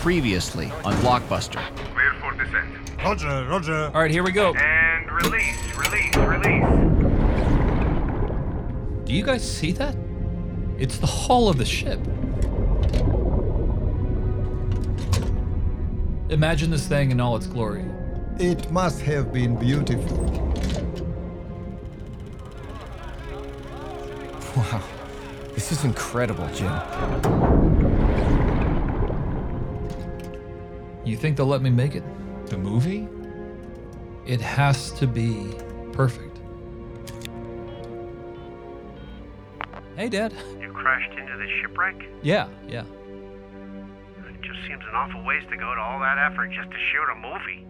Previously on Blockbuster. Clear for descent. Roger, Roger. All right, here we go. And release, release, release. Do you guys see that? It's the hull of the ship. Imagine this thing in all its glory. It must have been beautiful. Wow. This is incredible, Jim. You think they'll let me make it? The movie? It has to be perfect. Hey, Dad. You crashed into this shipwreck? Yeah, yeah. It just seems an awful waste to go to all that effort just to shoot a movie.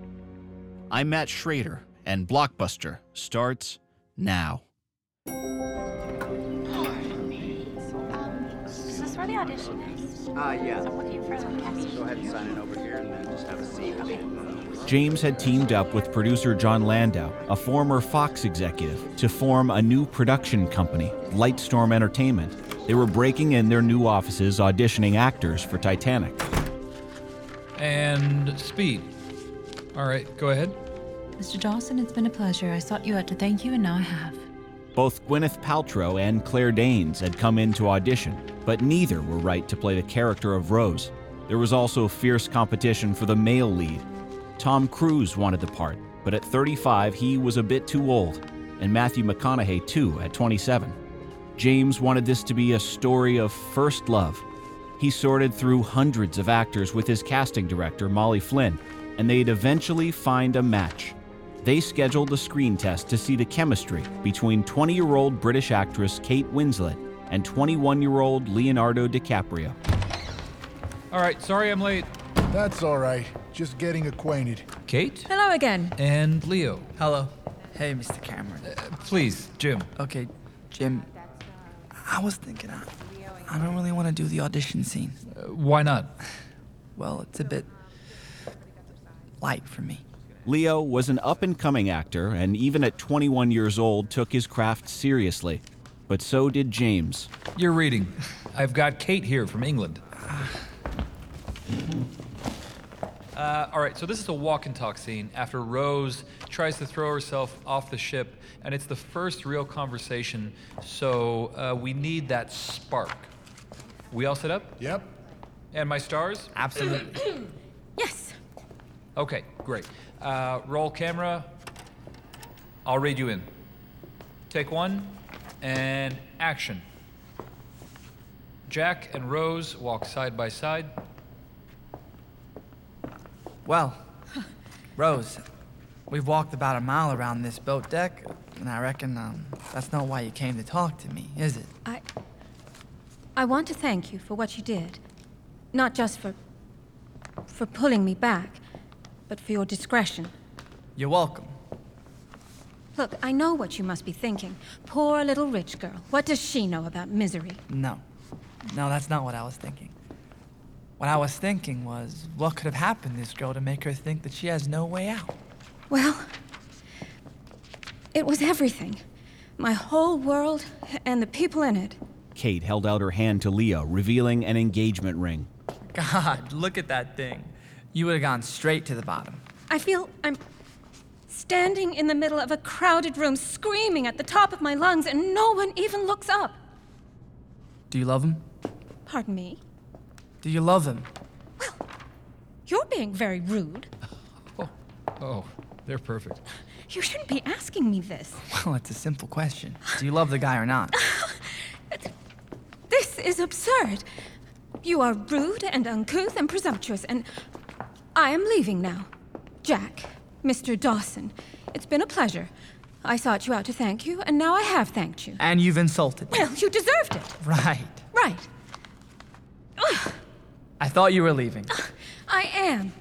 I'm Matt Schrader, and Blockbuster starts now. Is this where the audition is? Uh, yeah. I'm looking for the casting. Go ahead and sign in over here James had teamed up with producer Jon Landau, a former Fox executive, to form a new production company, Lightstorm Entertainment. They were breaking in their new offices auditioning actors for Titanic. And speed. All right, go ahead. Mr. Dawson, it's been a pleasure. I sought you out to thank you, and now I have. Both Gwyneth Paltrow and Claire Danes had come in to audition, but neither were right to play the character of Rose. There was also fierce competition for the male lead. Tom Cruise wanted the part, but at 35 he was a bit too old, and Matthew McConaughey too at 27. James wanted this to be a story of first love. He sorted through hundreds of actors with his casting director, Mali Finn, and they'd eventually find a match. They scheduled a screen test to see the chemistry between 20 year old British actress Kate Winslet and 21 year old Leonardo DiCaprio. All right, sorry I'm late. That's all right. Just getting acquainted. Kate Hello again. and Leo. Hello. Hey, Mr. Cameron. Please, Jim. Okay, Jim. I was thinking, I, I don't really want to do the audition scene. Uh, why not? Well, it's a bit light for me. Leo was an up and coming actor, and even at 21 years old, took his craft seriously. But so did James. You're reading. I've got Kate here from England. Uh, all right, so this is a walk and talk scene after Rose tries to throw herself off the ship, and it's the first real conversation, so uh, we need that spark. We all set up? Yep. And my stars? Absolutely. Yes. Okay, great. Uh, roll camera. I'll read you in. Take one, and action. Jack and Rose walk side by side. Well, Rose, we've walked about a mile around this boat deck, and I reckon um, that's not why you came to talk to me, is it? I. I want to thank you for what you did. Not just for. for pulling me back, but for your discretion. You're welcome. Look, I know what you must be thinking. Poor little rich girl. What does she know about misery? No. No, that's not what I was thinking. What I was thinking was, what could have happened to this girl to make her think that she has no way out? Well, it was everything. My whole world and the people in it. Kate held out her hand to Leo, revealing an engagement ring. God, look at that thing. You would have gone straight to the bottom. I feel I'm standing in the middle of a crowded room, screaming at the top of my lungs, and no one even looks up. Do you love him? Pardon me? Do you love him? Well, you're being very rude. Oh, oh, they're perfect. You shouldn't be asking me this. Well, it's a simple question. Do you love the guy or not? This is absurd. You are rude and uncouth and presumptuous, and I am leaving now. Jack, Mr. Dawson, it's been a pleasure. I sought you out to thank you, and now I have thanked you. And you've insulted me. Well, you deserved it. Right. Right. I thought you were leaving. I am.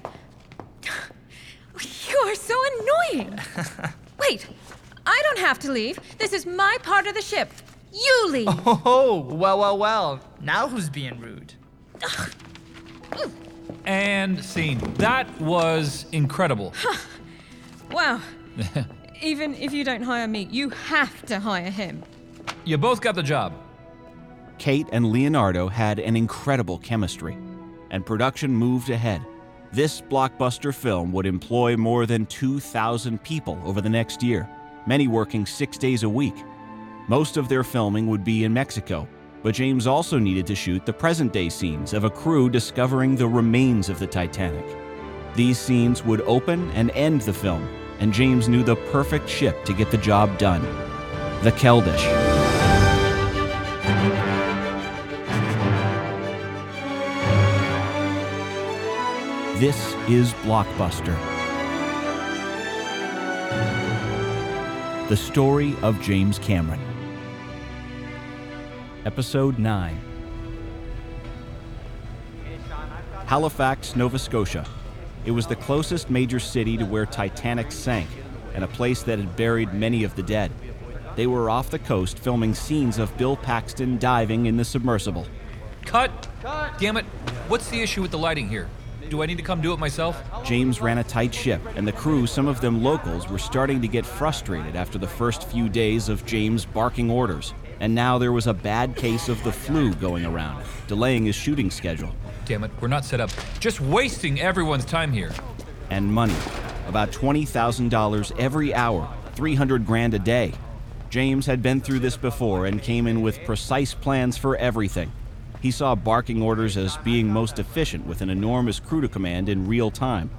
You are so annoying. Wait, I don't have to leave. This is my part of the ship. You leave. Oh, well, well, well. Now who's being rude? And scene. That was incredible. Wow. Even if you don't hire me, you have to hire him. You both got the job. Kate and Leonardo had an incredible chemistry. And production moved ahead. This blockbuster film would employ more than 2,000 people over the next year, many working six days a week. Most of their filming would be in Mexico, but James also needed to shoot the present day scenes of a crew discovering the remains of the Titanic. These scenes would open and end the film, and James knew the perfect ship to get the job done the Keldysh. This is Blockbuster. The story of James Cameron. Episode 9 Halifax, Nova Scotia. It was the closest major city to where Titanic sank, and a place that had buried many of the dead. They were off the coast filming scenes of Bill Paxton diving in the submersible. Cut! Damn it! What's the issue with the lighting here? Do I need to come do it myself? James ran a tight ship, and the crew, some of them locals, were starting to get frustrated after the first few days of James barking orders. And now there was a bad case of the flu going around, delaying his shooting schedule. Damn it, we're not set up. Just wasting everyone's time here. And money. About $20,000 every hour, 300 grand a day. James had been through this before and came in with precise plans for everything. He saw barking orders as being most efficient with an enormous crew to command in real time.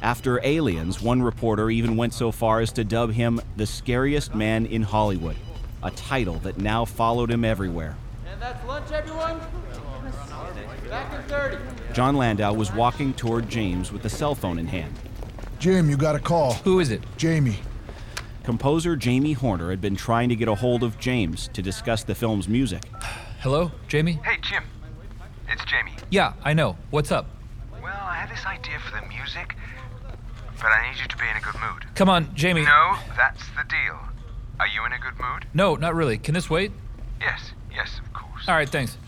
After Aliens, one reporter even went so far as to dub him the scariest man in Hollywood, a title that now followed him everywhere. And that's lunch, everyone? Back in 30. Jon Landau was walking toward James with a cell phone in hand. Jim, you got a call. Who is it? Jamie. Composer Jamie Horner had been trying to get a hold of James to discuss the film's music. Hello, Jamie? Hey, Jim. It's Jamie. Yeah, I know. What's up? Well, I had this idea for the music, but I need you to be in a good mood. Come on, Jamie. No, that's the deal. Are you in a good mood? No, not really. Can this wait? Yes, yes, of course. All right, thanks.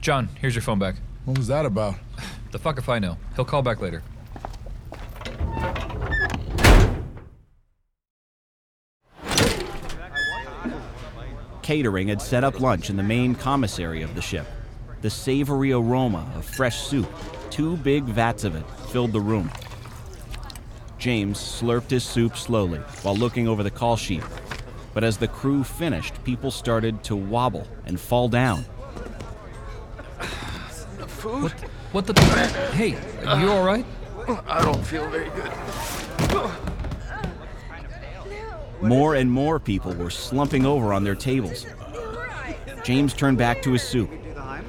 John, here's your phone back. What was that about? The fuck if I know. He'll call back later. Catering had set up lunch in the main commissary of the ship. The savory aroma of fresh soup, two big vats of it, filled the room. James slurped his soup slowly while looking over the call sheet. But as the crew finished, people started to wobble and fall down. What, what the? Hey, you all right? I don't feel very good. More and more people were slumping over on their tables. James turned back to his soup,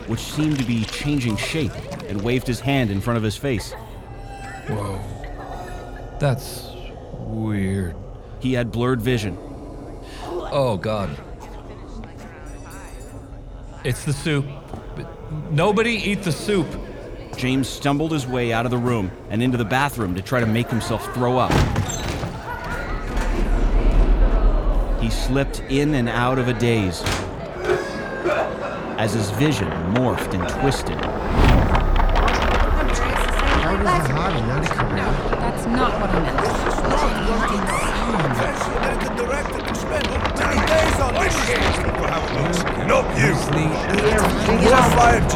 which seemed to be changing shape, and waved his hand in front of his face. Whoa. That's weird. He had blurred vision. Oh, God. It's the soup. Nobody eat the soup. James stumbled his way out of the room and into the bathroom to try to make himself throw up. Slipped in and out of a daze as his vision morphed and twisted. That's not what I meant. Not you.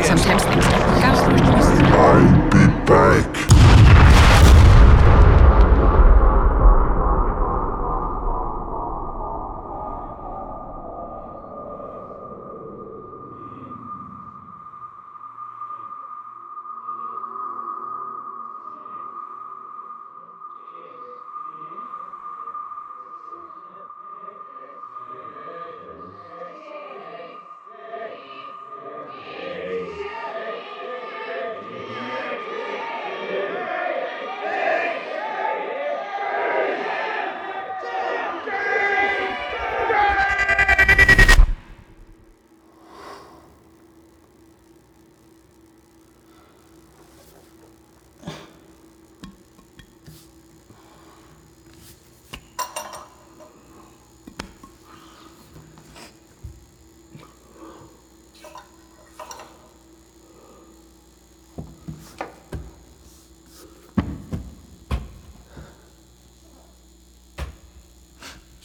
Sometimes things don't work out. I'll be back.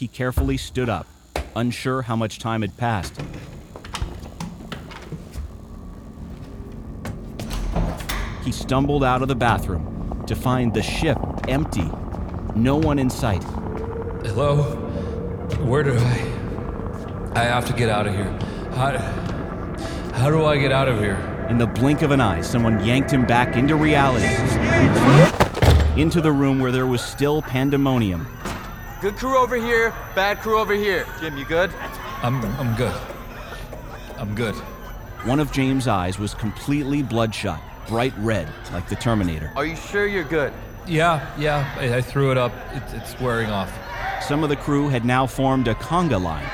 He carefully stood up, unsure how much time had passed. he stumbled out of the bathroom to find the ship empty. No one in sight. Hello? Where do I. I have to get out of here. How, how do I get out of here? In the blink of an eye, someone yanked him back into reality. Into the room where there was still pandemonium. Good crew over here, bad crew over here. Jim, you good? I'm, I'm good. I'm good. One of James' eyes was completely bloodshot, bright red, like the Terminator. Are you sure you're good? Yeah, yeah, I, I threw it up. It, it's wearing off. Some of the crew had now formed a conga line.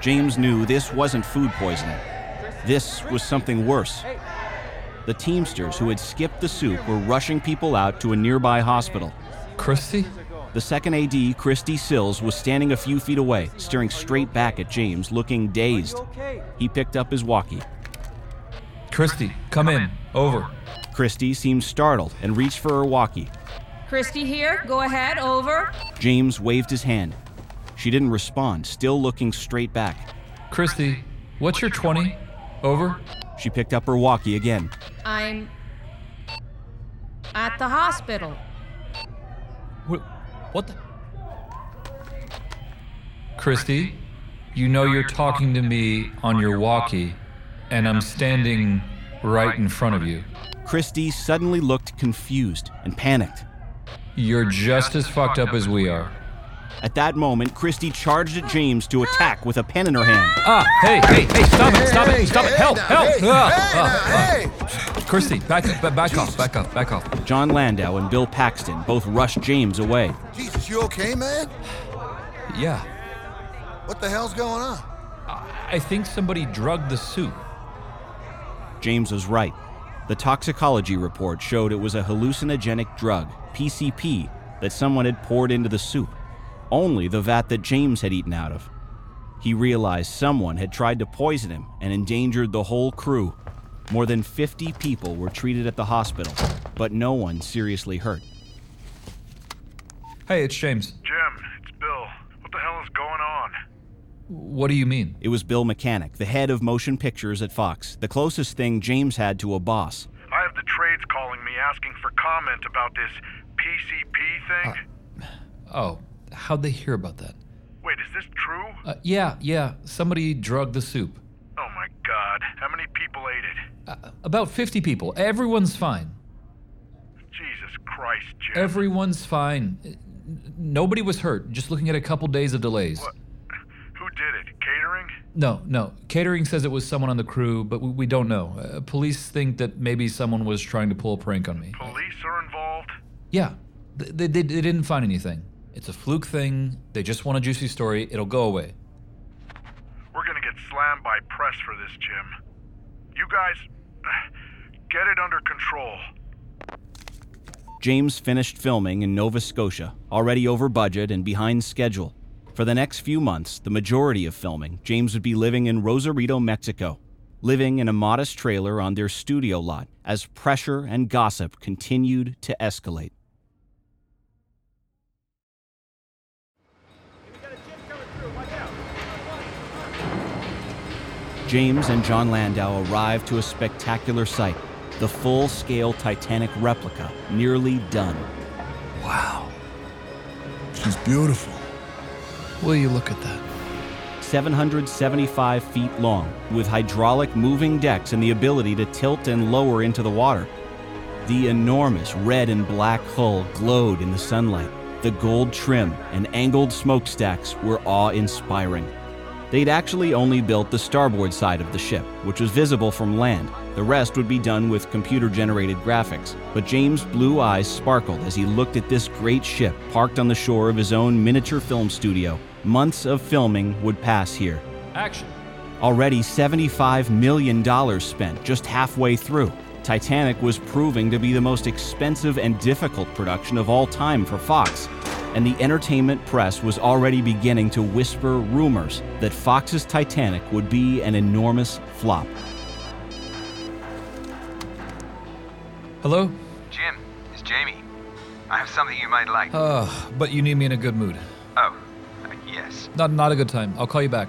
James knew this wasn't food poisoning. This was something worse. The Teamsters who had skipped the soup were rushing people out to a nearby hospital. Christy? The second AD, Christy Sills, was standing a few feet away, staring straight back at James, looking dazed. He picked up his walkie. Christy, come in. Over. Christy seemed startled and reached for her walkie. Christy here. Go ahead. Over. James waved his hand. She didn't respond, still looking straight back. Christy, what's your 20? Over. She picked up her walkie again. I'm at the hospital. What, what the? Christy, you know you're talking to me on your walkie, and I'm standing right in front of you. Christy suddenly looked confused and panicked. You're just as fucked up as we are. At that moment, Christy charged at James to attack with a pen in her hand. Ah, hey, hey, hey, stop it, stop it, stop it, help, help! Ah, ah, ah. Christy, back up, back off, back off, back off. Jon Landau and Bill Paxton both rushed James away. Jesus, you okay, man? Yeah, What the hell's going on? I think somebody drugged the soup. James was right. The toxicology report showed it was a hallucinogenic drug, PCP, that someone had poured into the soup. Only the vat that James had eaten out of. He realized someone had tried to poison him and endangered the whole crew. More than 50 people were treated at the hospital, but no one seriously hurt. Hey, it's James. Jim, it's Bill. What the hell is going on? What do you mean? It was Bill Mechanic, the head of motion pictures at Fox, the closest thing James had to a boss. I have the trades calling me asking for comment about this PCP thing. Oh, how'd they hear about that? Wait, is this true? Uh, yeah, yeah, somebody drugged the soup. Oh my god. How many people ate it? Uh, about 50 people. Everyone's fine. Jesus Christ, Jim. Everyone's fine. Nobody was hurt, just looking at a couple days of delays. What? Who did it? Catering? No, no. Catering says it was someone on the crew, but we, we don't know. Uh, police think that maybe someone was trying to pull a prank on me. Police are involved? Yeah, they, they, they didn't find anything. It's a fluke thing. They just want a juicy story. It'll go away. We're gonna get slammed by press for this, Jim. You guys, get it under control. James finished filming in Nova Scotia, already over budget and behind schedule. For the next few months, the majority of filming, James would be living in Rosarito, Mexico, living in a modest trailer on their studio lot as pressure and gossip continued to escalate. James and Jon Landau arrive to a spectacular sight the full scale Titanic replica, nearly done. Wow. She's beautiful. Will you look at that? 775 feet long, with hydraulic moving decks and the ability to tilt and lower into the water. The enormous red and black hull glowed in the sunlight. The gold trim and angled smokestacks were awe inspiring. They'd actually only built the starboard side of the ship, which was visible from land. The rest would be done with computer generated graphics. But James' blue eyes sparkled as he looked at this great ship parked on the shore of his own miniature film studio. Months of filming would pass here. Action. Already $75 million spent just halfway through. Titanic was proving to be the most expensive and difficult production of all time for Fox. And the entertainment press was already beginning to whisper rumors that Fox's Titanic would be an enormous flop. Hello? Jim, it's Jamie. I have something you might like. Uh, but you need me in a good mood. Oh, uh, yes. Not, not a good time. I'll call you back.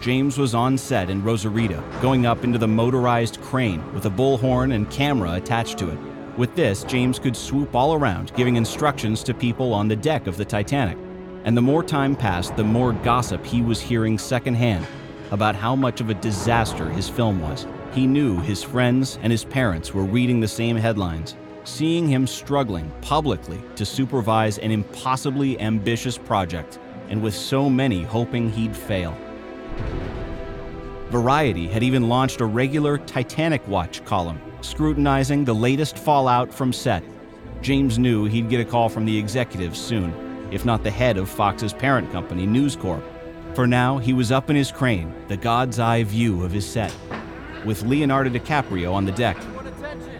James was on set in Rosarito, going up into the motorized crane with a bullhorn and camera attached to it. With this, James could swoop all around, giving instructions to people on the deck of the Titanic. And the more time passed, the more gossip he was hearing secondhand about how much of a disaster his film was. He knew his friends and his parents were reading the same headlines, seeing him struggling publicly to supervise an impossibly ambitious project, and with so many hoping he'd fail. Variety had even launched a regular Titanic Watch column, scrutinizing the latest fallout from set. James knew he'd get a call from the executives soon, if not the head of Fox's parent company, News Corp. For now, he was up in his crane, the god's eye view of his set, with Leonardo DiCaprio on the deck.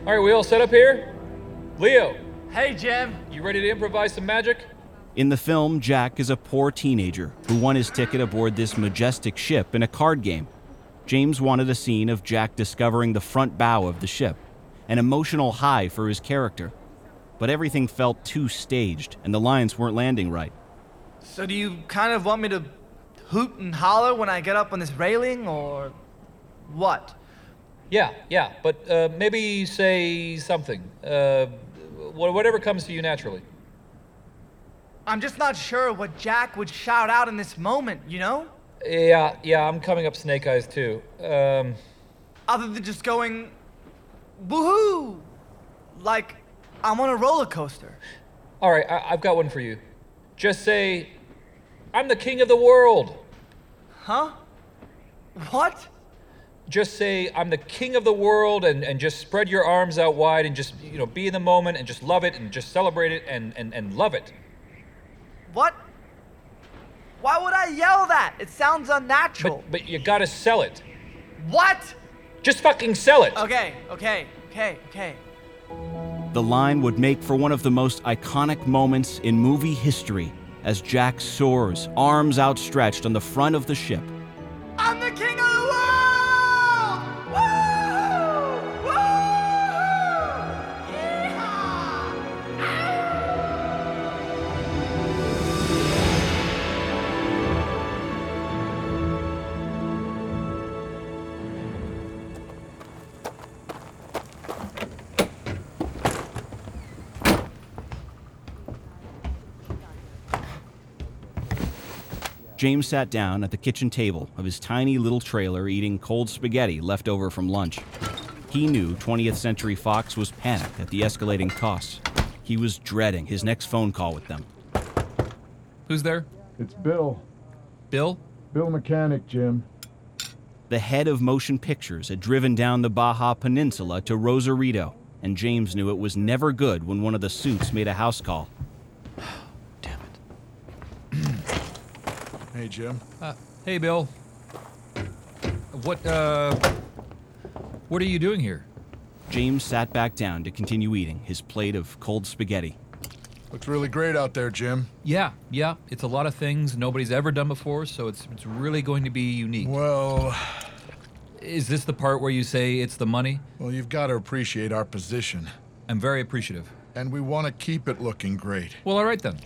All right, we all set up here? Leo, Hey, Jim. you ready to improvise some magic? In the film, Jack is a poor teenager who won his ticket aboard this majestic ship in a card game. James wanted a scene of Jack discovering the front bow of the ship, an emotional high for his character. But everything felt too staged, and the lines weren't landing right. So do you kind of want me to hoot and holler when I get up on this railing, or what? Yeah, yeah, but uh, maybe say something. Uh, whatever comes to you naturally. I'm just not sure what Jack would shout out in this moment, you know? Yeah, yeah, I'm coming up Snake Eyes too. Um, Other than just going, woohoo! Like I'm on a roller coaster. all right, I- I've got one for you. Just say, I'm the king of the world. Huh? What? Just say, I'm the king of the world, and, and just spread your arms out wide and just, you know, be in the moment and just love it and just celebrate it and, and, and love it. What? Why would I yell that? It sounds unnatural. But, but you gotta sell it. what? Just fucking sell it. Okay, okay, okay, okay. The line would make for one of the most iconic moments in movie history as Jack soars, arms outstretched on the front of the ship. James sat down at the kitchen table of his tiny little trailer eating cold spaghetti left over from lunch. He knew 20th Century Fox was panicked at the escalating costs. He was dreading his next phone call with them. Who's there? It's Bill. Bill? Bill Mechanic, Jim. The head of motion pictures had driven down the Baja Peninsula to Rosarito, and James knew it was never good when one of the suits made a house call. Hey, Jim. Uh, hey, Bill. What, uh. What are you doing here? James sat back down to continue eating his plate of cold spaghetti. Looks really great out there, Jim. Yeah, yeah. It's a lot of things nobody's ever done before, so it's, it's really going to be unique. Well, Is this the part where you say it's the money? well, you've got to appreciate our position. I'm very appreciative. And we want to keep it looking great. Well, all right then.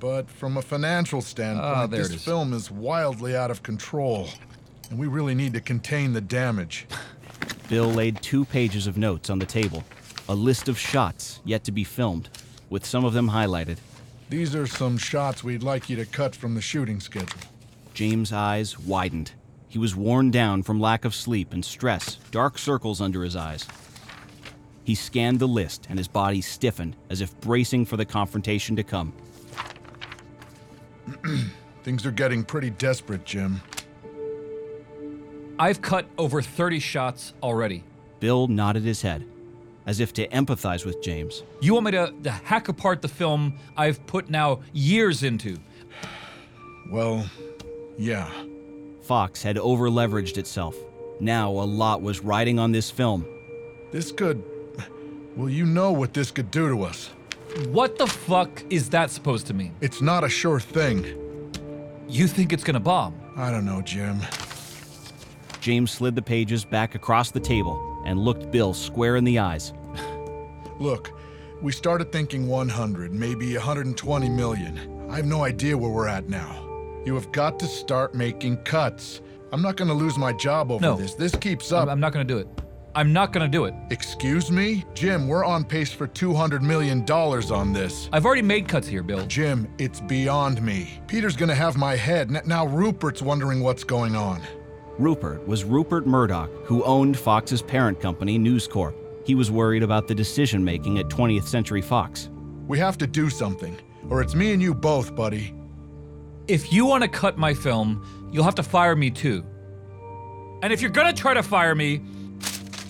But from a financial standpoint, Ah, there this it is. film is wildly out of control. And we really need to contain the damage. Bill laid two pages of notes on the table, a list of shots yet to be filmed, with some of them highlighted. These are some shots we'd like you to cut from the shooting schedule. James' eyes widened. He was worn down from lack of sleep and stress, dark circles under his eyes. He scanned the list and his body stiffened as if bracing for the confrontation to come. Things are getting pretty desperate, Jim. I've cut over 30 shots already. Bill nodded his head, as if to empathize with James. You want me to, to hack apart the film I've put now years into? Well, yeah. Fox had overleveraged itself. Now a lot was riding on this film. This could. Well, you know what this could do to us. What the fuck is that supposed to mean? It's not a sure thing. You think it's gonna bomb? I don't know, Jim. James slid the pages back across the table and looked Bill square in the eyes. Look, we started thinking 100, maybe 120 million. I have no idea where we're at now. You have got to start making cuts. I'm not going to lose my job over No. this. This keeps I'm, up. I'm not going to do it. I'm not going to do it. Excuse me? Jim, we're on pace for $200 million on this. I've already made cuts here, Bill. Jim, it's beyond me. Peter's gonna have my head. N- now Rupert's wondering what's going on. Rupert was Rupert Murdoch, who owned Fox's parent company, News Corp. He was worried about the decision making at 20th Century Fox. We have to do something, or it's me and you both, buddy. If you want to cut my film, you'll have to fire me too. And if you're going to try to fire me,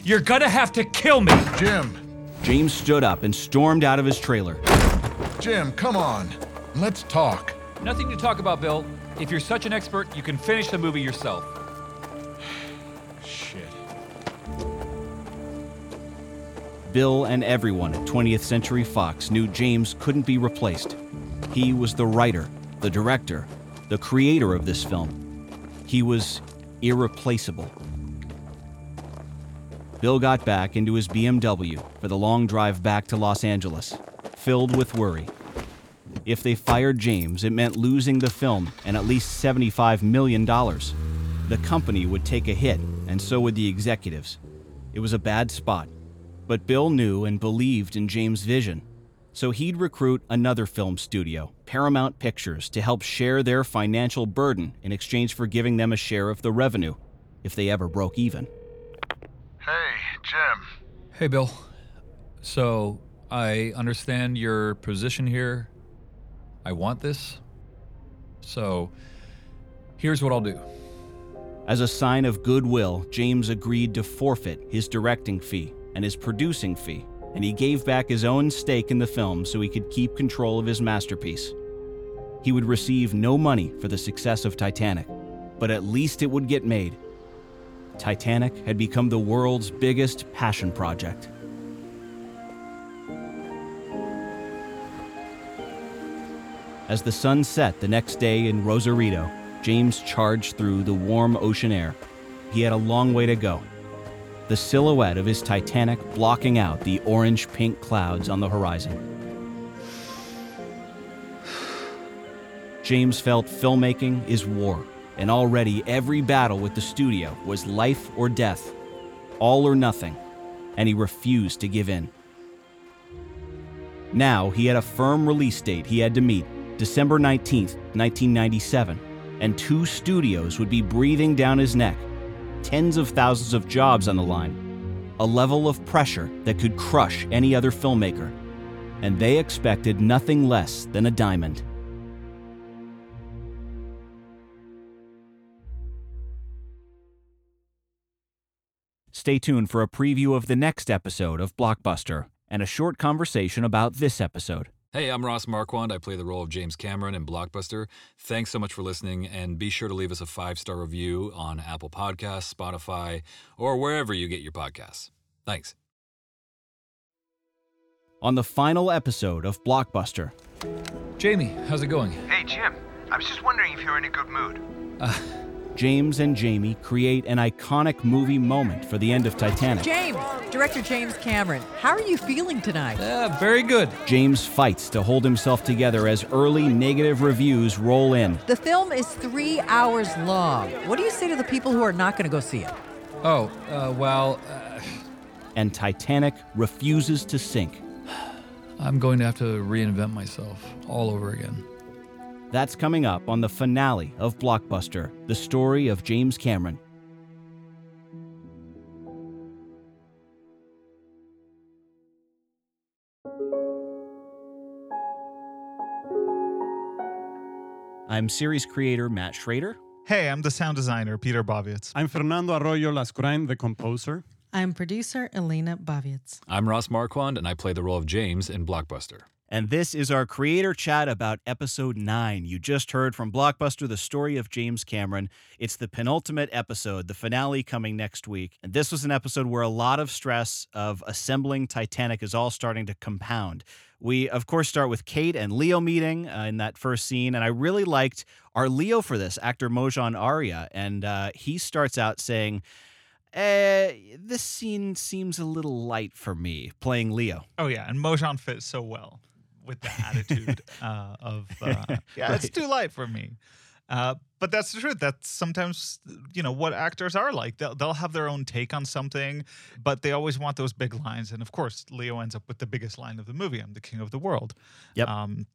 you're going to have to kill me. Jim, James stood up and stormed out of his trailer. Jim, come on. Let's talk. Nothing to talk about, Bill. If you're such an expert, you can finish the movie yourself. Shit. Bill and everyone at 20th Century Fox knew James couldn't be replaced. He was the writer, the director, the creator of this film. He was irreplaceable. Bill got back into his BMW for the long drive back to Los Angeles, filled with worry. If they fired James, it meant losing the film and at least $75 million. The company would take a hit, and so would the executives. It was a bad spot. But Bill knew and believed in James' vision. So he'd recruit another film studio, Paramount Pictures, to help share their financial burden in exchange for giving them a share of the revenue, if they ever broke even. Hey, Jim. Hey, Bill. So, I understand your position here. I want this. So, here's what I'll do. As a sign of goodwill, James agreed to forfeit his directing fee and his producing fee, and he gave back his own stake in the film so he could keep control of his masterpiece. He would receive no money for the success of Titanic, but at least it would get made. Titanic had become the world's biggest passion project. As the sun set the next day in Rosarito, James charged through the warm ocean air. He had a long way to go. The silhouette of his Titanic blocking out the orange pink clouds on the horizon. James felt filmmaking is war, and already every battle with the studio was life or death, all or nothing, and he refused to give in. Now he had a firm release date he had to meet December 19th, 1997, and two studios would be breathing down his neck, tens of thousands of jobs on the line, a level of pressure that could crush any other filmmaker, and they expected nothing less than a diamond. Stay tuned for a preview of the next episode of Blockbuster and a short conversation about this episode. Hey, I'm Ross Marquand. I play the role of James Cameron in Blockbuster. Thanks so much for listening, and be sure to leave us a five star review on Apple Podcasts, Spotify, or wherever you get your podcasts. Thanks. On the final episode of Blockbuster, Jamie, how's it going? Hey, Jim. I was just wondering if you're in a good mood. Uh, James and Jamie create an iconic movie moment for the end of Titanic. James, director James Cameron, how are you feeling tonight? Yeah, very good. James fights to hold himself together as early negative reviews roll in. The film is three hours long. What do you say to the people who are not going to go see it? Oh, uh, well, uh, and Titanic refuses to sink. I'm going to have to reinvent myself all over again. That's coming up on the finale of Blockbuster, the story of James Cameron. I'm series creator Matt Schrader. Hey, I'm the sound designer, Peter Bovitz. I'm Fernando Arroyo Lascurain, the composer. I'm producer Elena Bavitz. I'm Ross Marquand, and I play the role of James in Blockbuster. And this is our creator chat about episode 9. You just heard from Blockbuster, the story of James Cameron. It's the penultimate episode, the finale coming next week. And this was an episode where a lot of stress of assembling Titanic is all starting to compound. We, of course, start with Kate and Leo meeting uh, in that first scene. And I really liked our Leo for this, actor Mojan Arya. And uh, he starts out saying, uh, this scene seems a little light for me, playing Leo. Oh, yeah. And Mojan fits so well with the attitude uh, of, uh, yeah, it's too light for me. Uh, but that's the truth. That's sometimes you know what actors are like. They'll they'll have their own take on something, but they always want those big lines. And of course, Leo ends up with the biggest line of the movie: "I'm the king of the world." Yep. Um,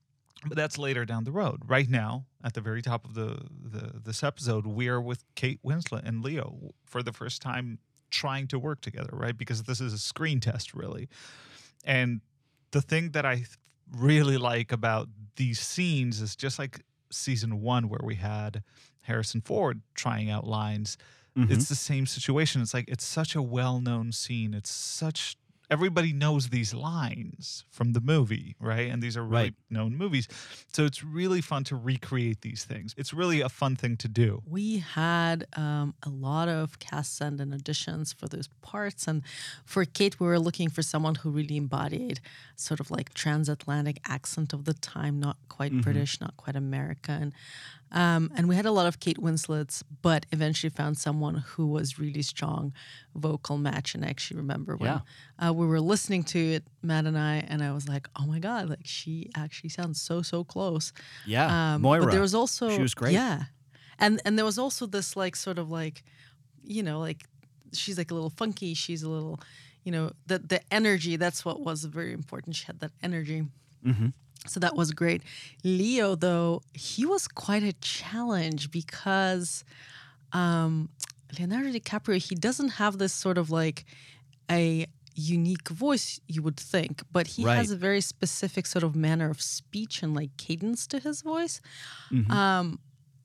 but that's later down the road. Right now, at the very top of the, the this episode, we are with Kate Winslet and Leo for the first time trying to work together, right? Because this is a screen test, really. And the thing that I really like about these scenes is just like season one, where we had Harrison Ford trying out lines. Mhm. It's the same situation. It's like it's such a well-known scene. It's such everybody knows these lines from the movie, right? And these are really Right. known movies. So it's really fun to recreate these things. It's really a fun thing to do. We had um, a lot of casts and then auditions for those parts. And for Kate, we were looking for someone who really embodied sort of like transatlantic accent of the time, not quite Mhm. British, not quite American. Um, and we had a lot of Kate Winslets, but eventually found someone who was really strong vocal match. And I actually remember when uh, we were listening to it, Matt and I, and I was like, oh my God, like she actually sounds so, so close. Yeah, Um, Moira. But there was also She was great. Yeah, and and there was also this like sort of like, you know, like she's like a little funky. She's a little, you know, the the energy. That's what was very important. She had that energy. Mhm. So that was great. Leo, though, he was quite a challenge because um, Leonardo DiCaprio, he doesn't have this sort of like a unique voice, you would think, but he Right. has a very specific sort of manner of speech and like cadence to his voice. Mhm. Um,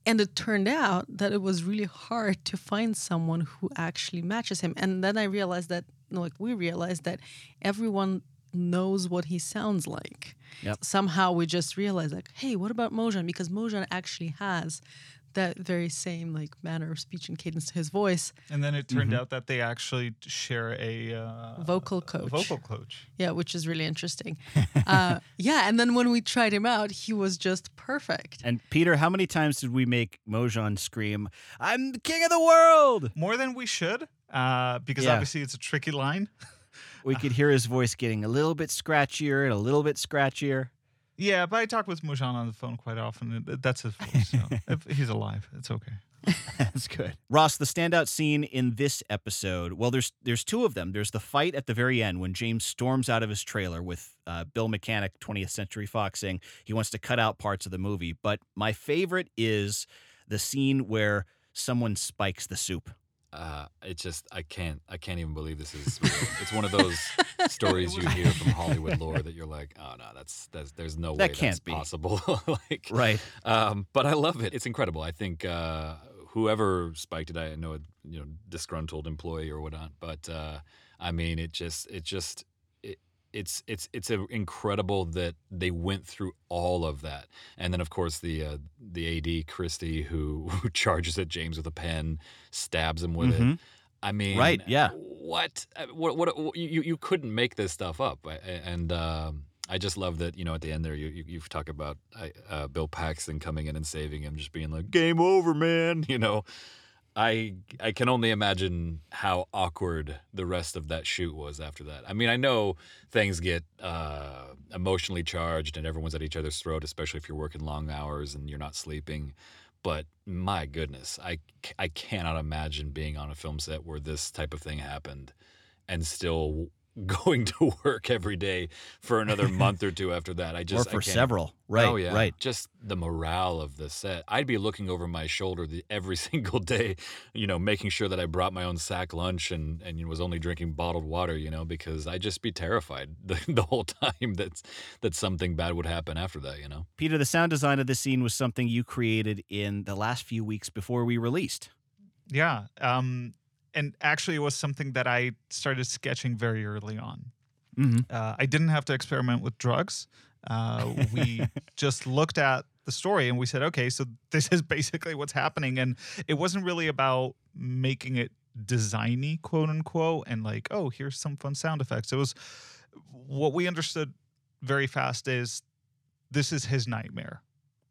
and it turned out that it was really hard to find someone who actually matches him. And then I realized that, like, we realized that everyone knows what he sounds like. Yep. Somehow we just realized, like, hey, what about Mojan? Because Mojan actually has that very same like manner of speech and cadence to his voice. And then it turned Mhm. out that they actually share a uh, Vocal a coach. vocal coach. Yeah, which is really interesting. uh, yeah, and then when we tried him out, he was just perfect. And Peter, how many times did we make Mojan scream, "I'm the king of the world"? More than we should, uh, because Yeah. obviously it's a tricky line. We could hear his voice getting a little bit scratchier and a little bit scratchier. Yeah, but I talk with Mojan on the phone quite often. That's his voice. So if he's alive, it's okay. That's good. Ross, the standout scene in this episode, well, there's there's two of them. There's the fight at the very end when James storms out of his trailer with uh, Bill Mechanic, 20th Century Fox, saying he wants to cut out parts of the movie. But my favorite is the scene where someone spikes the soup. Uh, it just I can't I can't even believe this is real. it's one of those stories you hear from Hollywood lore that you're like, oh no, that's that's there's no That way can't that's be. possible. like Right. Um, but I love it. It's incredible. I think uh, whoever spiked it, I know a you know disgruntled employee or whatnot, but uh, I mean it just it just it's it's it's a, incredible that they went through all of that, and then of course the uh, the AD Christie who, who charges at James with a pen, stabs him with Mhm. it. I mean, Right, yeah. What? Uh, What? What? what you you couldn't make this stuff up, and um, I just love that. You know, at the end there, you you, you talk about uh, Bill Paxton coming in and saving him, just being like, "Game over, man." You know, I I can only imagine how awkward the rest of that shoot was after that. I mean, I know things get uh, emotionally charged and everyone's at each other's throat, especially if you're working long hours and you're not sleeping. But my goodness, I I cannot imagine being on a film set where this type of thing happened and still going to work every day for another month or two after that. I just I for can't- several. Right, Oh yeah. right. Just the morale of the set. I'd be looking over my shoulder the, every single day, you know, making sure that I brought my own sack lunch and and was only drinking bottled water, you know, because I'd just be terrified the, the whole time that that something bad would happen after that, you know. Peter, the sound design of this scene was something you created in the last few weeks before we released. Yeah. Um, and actually, it was something that I started sketching very early on. Mhm. Uh, I didn't have to experiment with drugs. Uh, we just looked at the story and we said, okay, so this is basically what's happening. And it wasn't really about making it designy, quote unquote, and like, oh, here's some fun sound effects. It was what we understood very fast is this is his nightmare.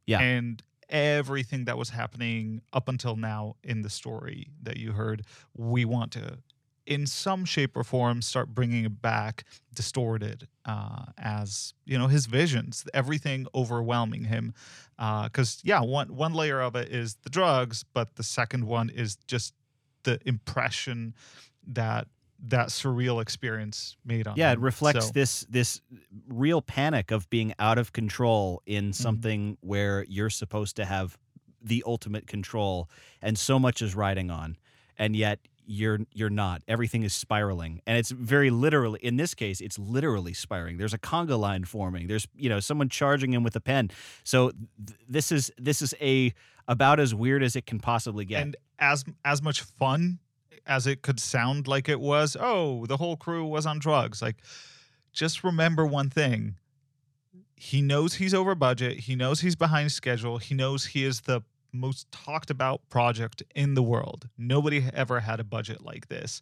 Yeah. And everything that was happening up until now in the story that you heard, we want to in some shape or form start bringing it back distorted uh, as you know his visions everything overwhelming him because yeah one one layer of it is the drugs but the second one is just the impression that that surreal experience made on yeah, it reflects So- this this real panic of being out of control Mm-hmm. in something where you're supposed to have the ultimate control and so much is riding on and yet you're you're not. Everything is spiraling and it's very literally in this case it's literally spiraling. There's a conga line forming. There's you know someone charging him with a pen. So th- this is this is a about as weird as it can possibly get. And as as much fun as it could sound like it was oh the whole crew was on drugs. Like just remember one thing. He knows he's over budget he knows he's behind schedule he knows he is the most talked about project in the world. Nobody ever had a budget like this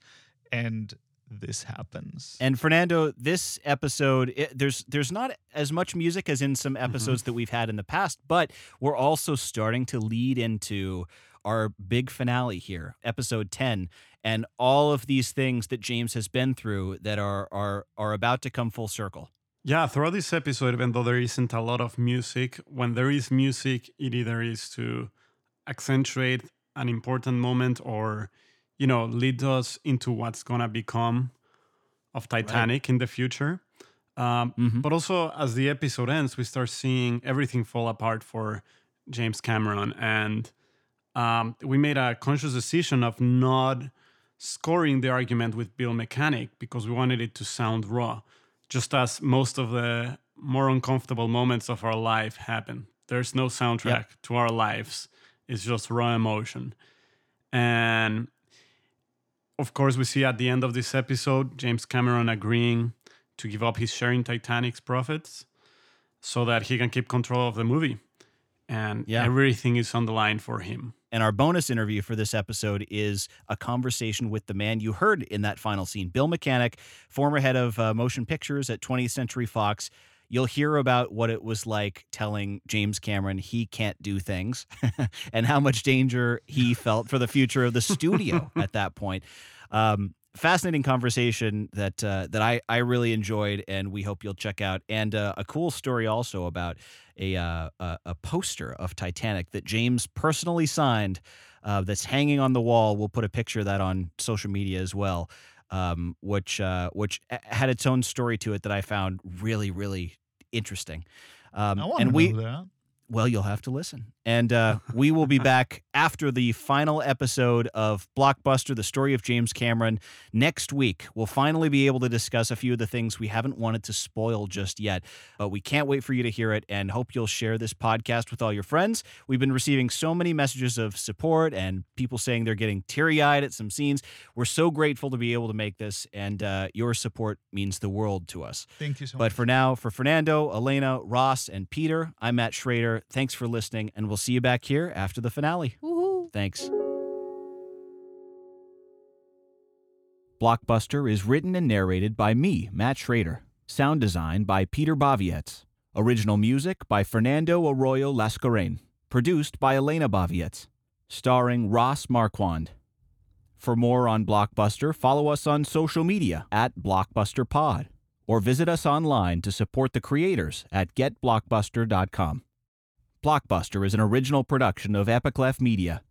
and this happens. And Fernando, this episode, it, there's there's not as much music as in some mm-hmm. episodes that we've had in the past, but we're also starting to lead into our big finale here, episode 10, and all of these things that James has been through that are are are about to come full circle. Yeah, throughout this episode, even though there isn't a lot of music, when there is music, it either is to accentuate an important moment or, you know, lead us into what's gonna become of Titanic in the future. Um, But also, as the episode ends, we start seeing everything fall apart for James Cameron, and um, we made a conscious decision of not scoring the argument with Bill Mechanic because we wanted it to sound raw, just as most of the more uncomfortable moments of our life happen. There's no soundtrack to our lives, it's just raw emotion. And of course, we see at the end of this episode James Cameron agreeing to give up his share in Titanic's profits so that he can keep control of the movie. And Yeah. everything is on the line for him. And our bonus interview for this episode is a conversation with the man you heard in that final scene, Bill Mechanic, former head of uh, motion pictures at 20th Century Fox. You'll hear about what it was like telling James Cameron he can't do things and how much danger he felt for the future of the studio at that point. Um, fascinating conversation that uh, that I, I really enjoyed and we hope you'll check out. And uh, a cool story also about a, uh, a a poster of Titanic that James personally signed uh, that's hanging on the wall. We'll put a picture of that on social media as well, um, which uh, which had its own story to it that I found really really interesting. Um, I want and to we know that. Well, you'll have to listen. And uh, we will be back after the final episode of Blockbuster, the story of James Cameron. Next week, we'll finally be able to discuss a few of the things we haven't wanted to spoil just yet. But we can't wait for you to hear it and hope you'll share this podcast with all your friends. We've been receiving so many messages of support and people saying they're getting teary eyed at some scenes. We're so grateful to be able to make this, and uh, your support means the world to us. Thank you so But much. But for now, for Fernando, Elena, Ross, and Peter, I'm Matt Schrader. Thanks for listening, and we'll see you back here after the finale. Thanks. Blockbuster is written and narrated by me, Matt Schrader. Sound design by Peter Bavietz. Original music by Fernando Arroyo Lascurain. Produced by Elena Bavietz. Starring Ross Marquand. For more on Blockbuster, follow us on social media at BlockbusterPod or visit us online to support the creators at getblockbuster.com. Blockbuster is an original production of Epicleff Media.